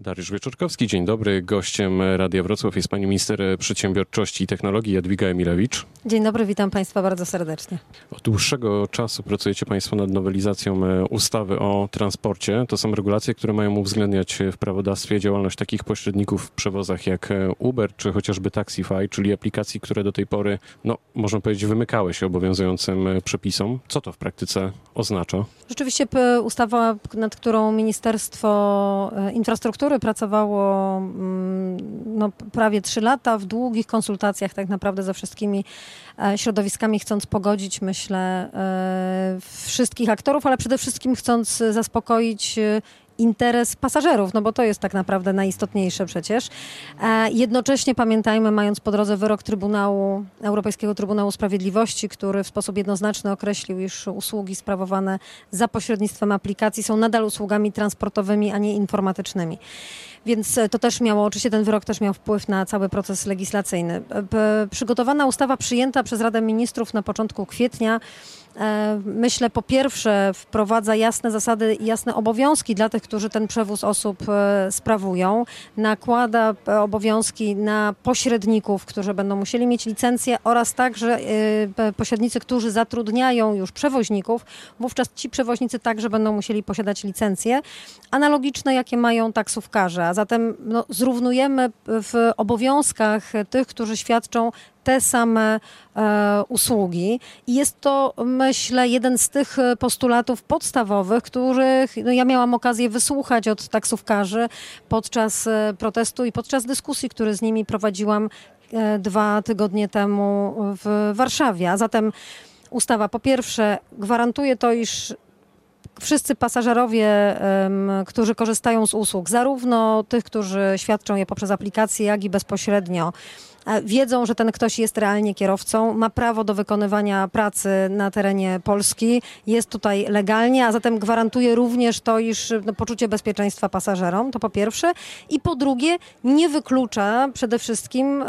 Dariusz Wieczorkowski, dzień dobry. Gościem Radia Wrocław jest pani minister przedsiębiorczości i technologii Jadwiga Emilewicz. Dzień dobry, witam państwa bardzo serdecznie. Od dłuższego czasu pracujecie państwo nad nowelizacją e, ustawy o transporcie. To są regulacje, które mają uwzględniać w prawodawstwie działalność takich pośredników w przewozach jak e, Uber czy chociażby Taxify, czyli aplikacji, które do tej pory, no można powiedzieć, wymykały się obowiązującym e, przepisom. Co to w praktyce oznacza? Rzeczywiście ustawa, nad którą Ministerstwo Infrastruktury pracowało mm, no, prawie trzy lata w długich konsultacjach tak naprawdę ze wszystkimi e, środowiskami, chcąc pogodzić, myślę, e, wszystkich aktorów, ale przede wszystkim chcąc zaspokoić e, interes pasażerów, no bo to jest tak naprawdę najistotniejsze przecież. Jednocześnie pamiętajmy, mając po drodze wyrok Trybunału, Europejskiego Trybunału Sprawiedliwości, który w sposób jednoznaczny określił, iż usługi sprawowane za pośrednictwem aplikacji są nadal usługami transportowymi, a nie informatycznymi. Więc to też miało, oczywiście ten wyrok też miał wpływ na cały proces legislacyjny. Przygotowana ustawa przyjęta przez Radę Ministrów na początku kwietnia E, myślę, po pierwsze, wprowadza jasne zasady i jasne obowiązki dla tych, którzy ten przewóz osób e, sprawują. Nakłada e, obowiązki na pośredników, którzy będą musieli mieć licencję oraz także pośrednicy, którzy zatrudniają już przewoźników. Wówczas ci przewoźnicy także będą musieli posiadać licencje analogiczne, jakie mają taksówkarze. A zatem no, zrównujemy w obowiązkach tych, którzy świadczą te same e, usługi. I jest to, myślę, jeden z tych postulatów podstawowych, których no, ja miałam okazję wysłuchać od taksówkarzy podczas e, protestu i podczas dyskusji, które z nimi prowadziłam e, dwa tygodnie temu w Warszawie. A zatem ustawa po pierwsze gwarantuje to, iż wszyscy pasażerowie, którzy korzystają z usług, zarówno tych, którzy świadczą je poprzez aplikacje, jak i bezpośrednio, wiedzą, że ten ktoś jest realnie kierowcą, ma prawo do wykonywania pracy na terenie Polski, jest tutaj legalnie, a zatem gwarantuje również to, iż no, poczucie bezpieczeństwa pasażerom, to po pierwsze. I po drugie, nie wyklucza przede wszystkim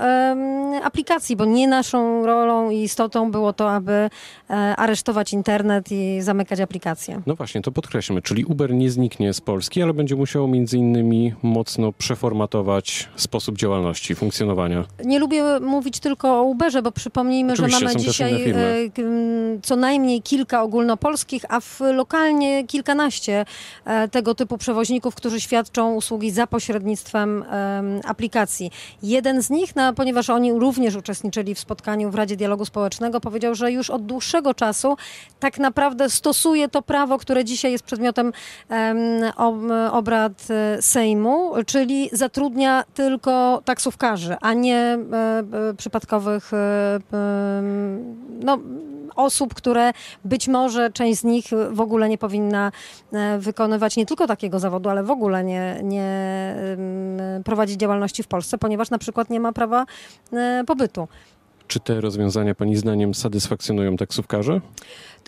aplikacji, bo nie naszą rolą i istotą było to, aby e, aresztować internet i zamykać aplikacje. No właśnie, to podkreślmy, czyli Uber nie zniknie z Polski, ale będzie musiało między innymi mocno przeformatować sposób działalności, funkcjonowania. Nie lubię mówić tylko o Uberze, bo przypomnijmy, Oczywiście, że mamy dzisiaj e, co najmniej kilka ogólnopolskich, a w lokalnie kilkanaście e, tego typu przewoźników, którzy świadczą usługi za pośrednictwem aplikacji. Jeden z nich, no, ponieważ oni również uczestniczyli w spotkaniu w Radzie Dialogu Społecznego, powiedział, że już od dłuższego czasu tak naprawdę stosuje to prawo, które dzisiaj jest przedmiotem obrad e, Sejmu, czyli zatrudnia tylko taksówkarzy, a nie przypadkowych e, no, osób, które być może część z nich w ogóle nie powinna wykonywać nie tylko takiego zawodu, ale w ogóle nie, nie prowadzić działalności w Polsce, ponieważ na przykład nie ma prawa pobytu. Czy te rozwiązania Pani zdaniem satysfakcjonują taksówkarzy?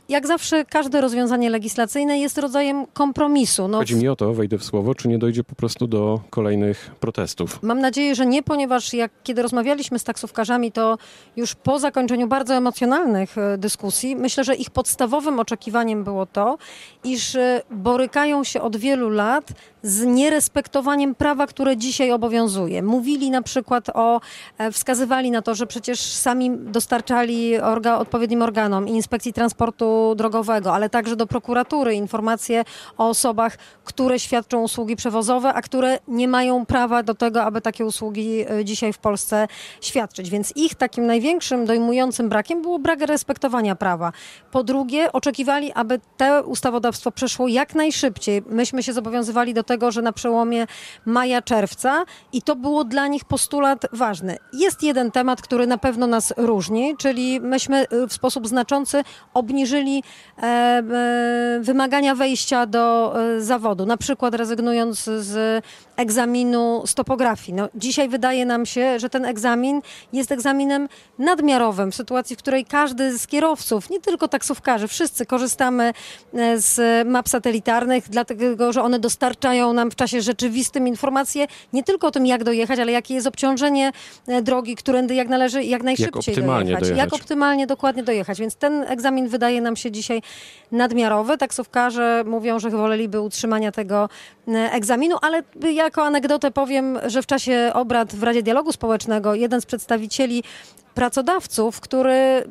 Jak zawsze każde rozwiązanie legislacyjne jest rodzajem kompromisu. No, Chodzi mi o to, wejdę w słowo, czy nie dojdzie po prostu do kolejnych protestów? Mam nadzieję, że nie, ponieważ jak kiedy rozmawialiśmy z taksówkarzami, to już po zakończeniu bardzo emocjonalnych e, dyskusji, myślę, że ich podstawowym oczekiwaniem było to, iż e, borykają się od wielu lat z nierespektowaniem prawa, które dzisiaj obowiązuje. Mówili na przykład o, e, wskazywali na to, że przecież sami dostarczali orga, odpowiednim organom i inspekcji transportu drogowego, ale także do prokuratury informacje o osobach, które świadczą usługi przewozowe, a które nie mają prawa do tego, aby takie usługi e, dzisiaj w Polsce świadczyć. Więc ich takim największym dojmującym brakiem było brak respektowania prawa. Po drugie, oczekiwali, aby to ustawodawstwo przeszło jak najszybciej. Myśmy się zobowiązywali do tego, że na przełomie maja, czerwca i to było dla nich postulat ważny. Jest jeden temat, który na pewno nas różni, czyli myśmy e, w sposób znaczący obniżyli obniżyli e, e, wymagania wejścia do e, zawodu, na przykład rezygnując z egzaminu z topografii. No, dzisiaj wydaje nam się, że ten egzamin jest egzaminem nadmiarowym, w sytuacji, w której każdy z kierowców, nie tylko taksówkarzy, wszyscy korzystamy z map satelitarnych, dlatego że one dostarczają udostępniają nam w czasie rzeczywistym informacje nie tylko o tym, jak dojechać, ale jakie jest obciążenie e, drogi, którędy jak należy jak najszybciej jak dojechać. dojechać. Jak optymalnie dokładnie dojechać. Więc ten egzamin wydaje nam się dzisiaj nadmiarowy. Taksówkarze mówią, że woleliby utrzymania tego e, egzaminu, ale jako anegdotę powiem, że w czasie obrad w Radzie Dialogu Społecznego jeden z przedstawicieli pracodawców, który,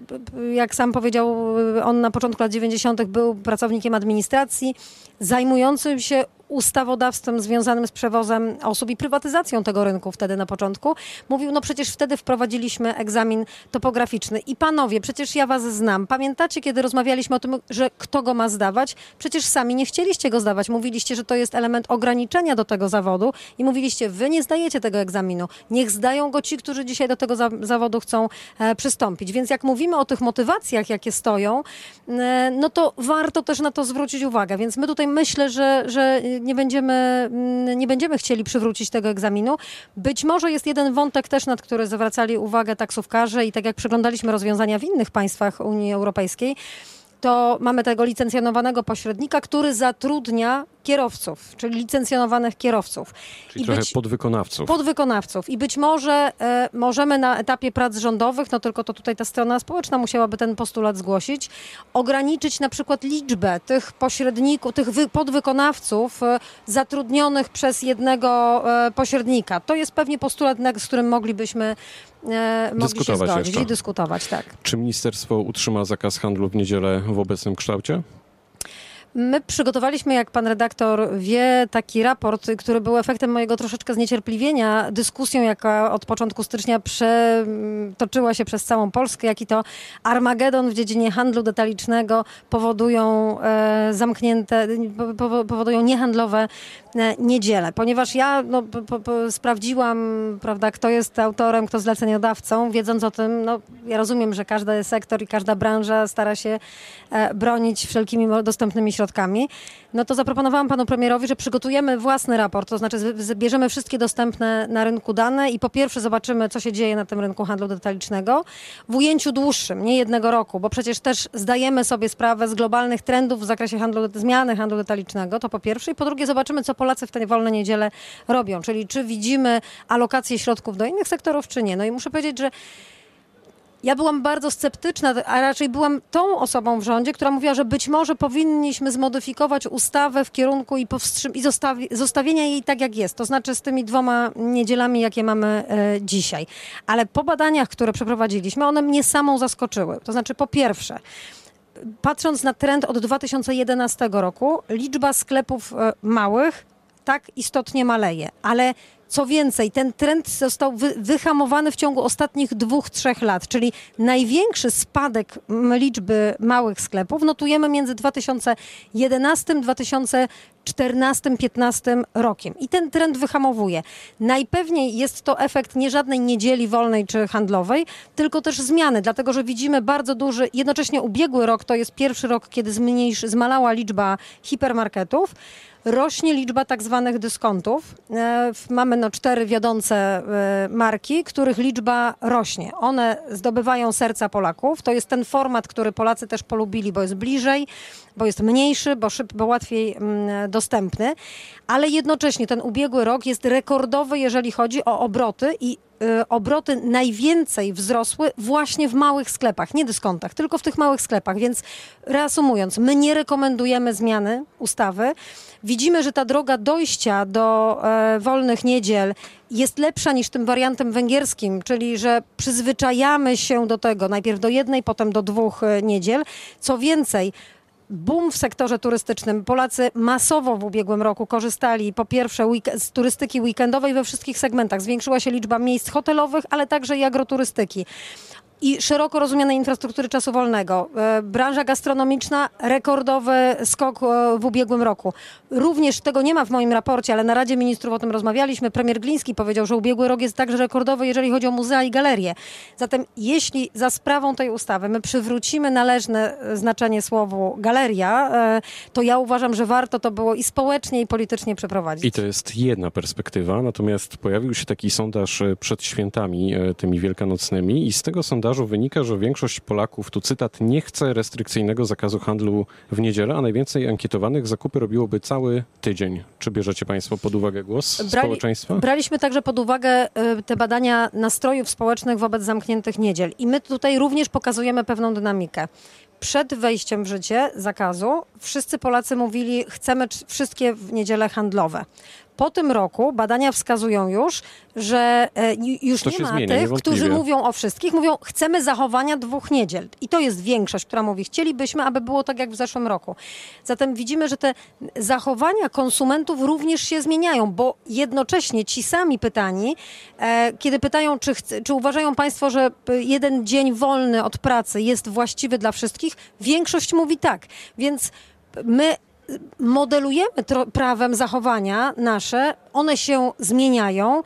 jak sam powiedział, on na początku lat 90. był pracownikiem administracji, zajmującym się ustawodawstwem związanym z przewozem osób i prywatyzacją tego rynku wtedy na początku. Mówił, no przecież wtedy wprowadziliśmy egzamin topograficzny. I panowie, przecież ja was znam. Pamiętacie, kiedy rozmawialiśmy o tym, że kto go ma zdawać? Przecież sami nie chcieliście go zdawać. Mówiliście, że to jest element ograniczenia do tego zawodu i mówiliście, wy nie zdajecie tego egzaminu. Niech zdają go ci, którzy dzisiaj do tego za zawodu chcą e, przystąpić. Więc jak mówimy o tych motywacjach, jakie stoją, e, no to warto też na to zwrócić uwagę. Więc my tutaj myślę, że, że nie będziemy, mm, nie będziemy chcieli przywrócić tego egzaminu. Być może jest jeden wątek też, nad który zwracali uwagę taksówkarze i tak jak przeglądaliśmy rozwiązania w innych państwach Unii Europejskiej, to mamy tego licencjonowanego pośrednika, który zatrudnia kierowców, czyli licencjonowanych kierowców. Czyli I trochę być, podwykonawców. Podwykonawców. I być może e, możemy na etapie prac rządowych, no tylko to tutaj ta strona społeczna musiałaby ten postulat zgłosić, ograniczyć na przykład liczbę tych pośredników, tych wy, podwykonawców e, zatrudnionych przez jednego e, pośrednika. To jest pewnie postulat, z którym moglibyśmy e, mogli dyskutować się zgodzić jeszcze. i dyskutować, tak. Czy ministerstwo utrzyma zakaz handlu w niedzielę w obecnym kształcie? My przygotowaliśmy, jak pan redaktor wie, taki raport, który był efektem mojego troszeczkę zniecierpliwienia. Dyskusją, jaka od początku stycznia przetoczyła się przez całą Polskę, jaki to Armagedon w dziedzinie handlu detalicznego powodują e, zamknięte, po, powodują niehandlowe niedziele. Ponieważ ja no, sprawdziłam, prawda, kto jest autorem, kto zleceniodawcą, wiedząc o tym, no, ja rozumiem, że każdy sektor i każda branża stara się e, bronić wszelkimi dostępnymi środkami, no to zaproponowałam panu premierowi, że przygotujemy własny raport, to znaczy zbierzemy wszystkie dostępne na rynku dane i po pierwsze zobaczymy, co się dzieje na tym rynku handlu detalicznego w ujęciu dłuższym, nie jednego roku, bo przecież też zdajemy sobie sprawę z globalnych trendów w zakresie handlu, zmiany handlu detalicznego, to po pierwsze i po drugie zobaczymy, co Polacy w te wolne niedziele robią, czyli czy widzimy alokację środków do innych sektorów, czy nie. No i muszę powiedzieć, że ja byłam bardzo sceptyczna, a raczej byłam tą osobą w rządzie, która mówiła, że być może powinniśmy zmodyfikować ustawę w kierunku i, powstrzym- i zostawi- zostawienia jej tak, jak jest. To znaczy z tymi dwoma niedzielami, jakie mamy e, dzisiaj. Ale po badaniach, które przeprowadziliśmy, one mnie samą zaskoczyły. To znaczy po pierwsze, patrząc na trend od 2011 roku, liczba sklepów e, małych tak istotnie maleje, ale co więcej, ten trend został wy, wyhamowany w ciągu ostatnich dwóch, trzech lat, czyli największy spadek liczby małych sklepów notujemy między 2011 2014-15 rokiem. I ten trend wyhamowuje. Najpewniej jest to efekt nie żadnej niedzieli wolnej czy handlowej, tylko też zmiany, dlatego że widzimy bardzo duży, jednocześnie ubiegły rok to jest pierwszy rok, kiedy zmniejszy, zmalała liczba hipermarketów rośnie liczba tak zwanych dyskontów. E, mamy no cztery wiodące e, marki, których liczba rośnie. One zdobywają serca Polaków. To jest ten format, który Polacy też polubili, bo jest bliżej, bo jest mniejszy, bo, szyb, bo łatwiej mm, dostępny, ale jednocześnie ten ubiegły rok jest rekordowy, jeżeli chodzi o obroty i y, obroty najwięcej wzrosły właśnie w małych sklepach, nie dyskontach, tylko w tych małych sklepach. Więc reasumując, my nie rekomendujemy zmiany ustawy. Widzimy, że ta droga dojścia do e, wolnych niedziel jest lepsza niż tym wariantem węgierskim, czyli że przyzwyczajamy się do tego, najpierw do jednej, potem do dwóch e, niedziel. Co więcej, boom w sektorze turystycznym. Polacy masowo w ubiegłym roku korzystali po pierwsze z turystyki weekendowej we wszystkich segmentach. Zwiększyła się liczba miejsc hotelowych, ale także i agroturystyki i szeroko rozumianej infrastruktury czasu wolnego. E, branża gastronomiczna, rekordowy skok e, w ubiegłym roku. Również tego nie ma w moim raporcie, ale na Radzie Ministrów o tym rozmawialiśmy. Premier Gliński powiedział, że ubiegły rok jest także rekordowy, jeżeli chodzi o muzea i galerie. Zatem jeśli za sprawą tej ustawy my przywrócimy należne e, znaczenie słowu galeria, to ja uważam, że warto to było i społecznie, i politycznie przeprowadzić. I to jest jedna perspektywa, natomiast pojawił się taki sondaż przed świętami, tymi wielkanocnymi i z tego sondażu sondażu wynika, że większość Polaków, tu cytat, nie chce restrykcyjnego zakazu handlu w niedzielę, a najwięcej ankietowanych zakupy robiłoby cały tydzień. Czy bierzecie Państwo pod uwagę głos Brali- społeczeństwa? Braliśmy także pod uwagę y, te badania nastrojów społecznych wobec zamkniętych niedziel i my tutaj również pokazujemy pewną dynamikę. Przed wejściem w życie zakazu wszyscy Polacy mówili, chcemy wszystkie w niedziele handlowe. Po tym roku badania wskazują już, że e, ju- już To nie ma zmienia, tych, którzy mówią o wszystkich, mówią chcemy zachowania dwóch niedziel. I to jest większość, która mówi chcielibyśmy, aby było tak jak w zeszłym roku. Zatem widzimy, że te zachowania konsumentów również się zmieniają, bo jednocześnie ci sami pytani, e, kiedy pytają, czy, czy uważają Państwo, że p- jeden dzień wolny od pracy jest właściwy dla wszystkich, większość mówi tak. Więc my modelujemy prawem zachowania nasze, one się zmieniają.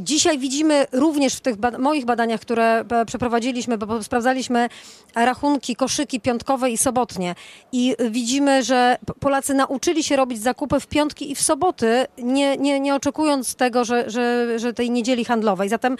Dzisiaj widzimy również w tych moich badaniach, które e, przeprowadziliśmy, bo- sprawdzaliśmy rachunki, koszyki piątkowe i sobotnie i widzimy, że Polacy nauczyli się robić zakupy w piątki i w soboty, nie, nie, nie oczekując tego, że, że, że tej niedzieli handlowej. Zatem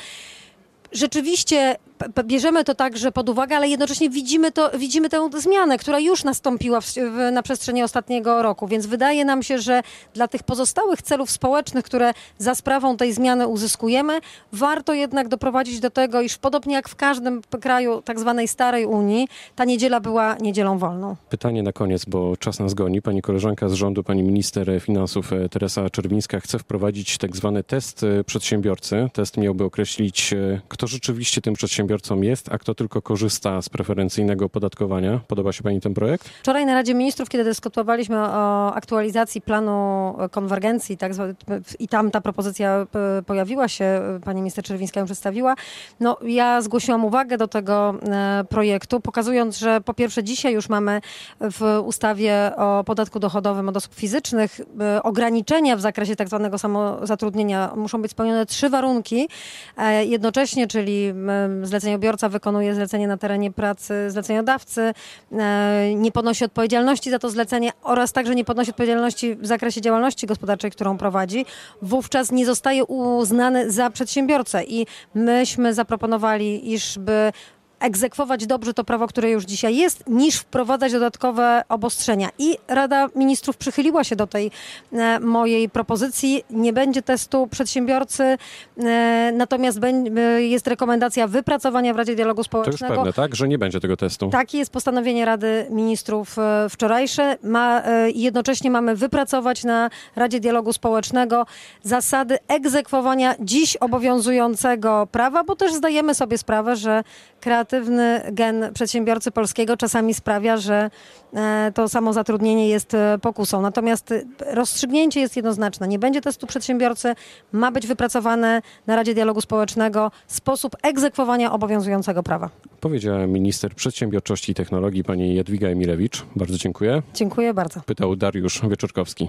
rzeczywiście bierzemy to także pod uwagę, ale jednocześnie widzimy, to, widzimy tę zmianę, która już nastąpiła w, w, na przestrzeni ostatniego roku, więc wydaje nam się, że dla tych pozostałych celów społecznych, które za sprawą tej zmiany uzyskujemy, warto jednak doprowadzić do tego, iż podobnie jak w każdym kraju tak zwanej starej Unii, ta niedziela była niedzielą wolną. Pytanie na koniec, bo czas nas goni. Pani koleżanka z rządu, pani minister finansów e, Teresa Czerwińska chce wprowadzić tak zwany test e, przedsiębiorcy. Test miałby określić, e, kto rzeczywiście tym przedsiębiorcą jest, a kto tylko korzysta z preferencyjnego opodatkowania. Podoba się pani ten projekt? Wczoraj na Radzie Ministrów, kiedy dyskutowaliśmy o aktualizacji planu konwergencji tak i tam ta propozycja e, pojawiła się, e, pani minister Czerwińska ją przedstawiła, no ja zgłosiłam uwagę do tego e, projektu, pokazując, że po pierwsze dzisiaj już mamy w ustawie o podatku dochodowym od osób fizycznych ograniczenia w zakresie tak zwanego samozatrudnienia. Muszą być spełnione trzy warunki jednocześnie, czyli m, zleceniobiorca wykonuje zlecenie na terenie pracy zleceniodawcy, e, nie ponosi odpowiedzialności za to zlecenie oraz także nie ponosi odpowiedzialności w zakresie działalności gospodarczej, którą prowadzi, wówczas nie zostaje uznany za przedsiębiorcę. I myśmy zaproponowali, iżby egzekwować dobrze to prawo, które już dzisiaj jest, niż wprowadzać dodatkowe obostrzenia. I Rada Ministrów przychyliła się do tej e, mojej propozycji. Nie będzie testu przedsiębiorcy, e, natomiast beń- e, jest rekomendacja wypracowania w Radzie Dialogu To już Społecznego. pewne, tak? Że nie będzie tego testu. Takie jest postanowienie Rady Ministrów e, wczorajsze. Ma, e, jednocześnie mamy wypracować na Radzie Dialogu Społecznego zasady egzekwowania dziś obowiązującego prawa, bo też zdajemy sobie sprawę, że kreatywny gen przedsiębiorcy polskiego czasami sprawia, że e, to samo zatrudnienie jest e, pokusą. Natomiast e, rozstrzygnięcie jest jednoznaczne. Nie będzie testu przedsiębiorcy, ma być wypracowane na Radzie Dialogu Społecznego sposób egzekwowania obowiązującego prawa. Powiedziała minister przedsiębiorczości i technologii pani Jadwiga Emilewicz. Bardzo dziękuję. Dziękuję bardzo. Pytał Dariusz Wieczorkowski.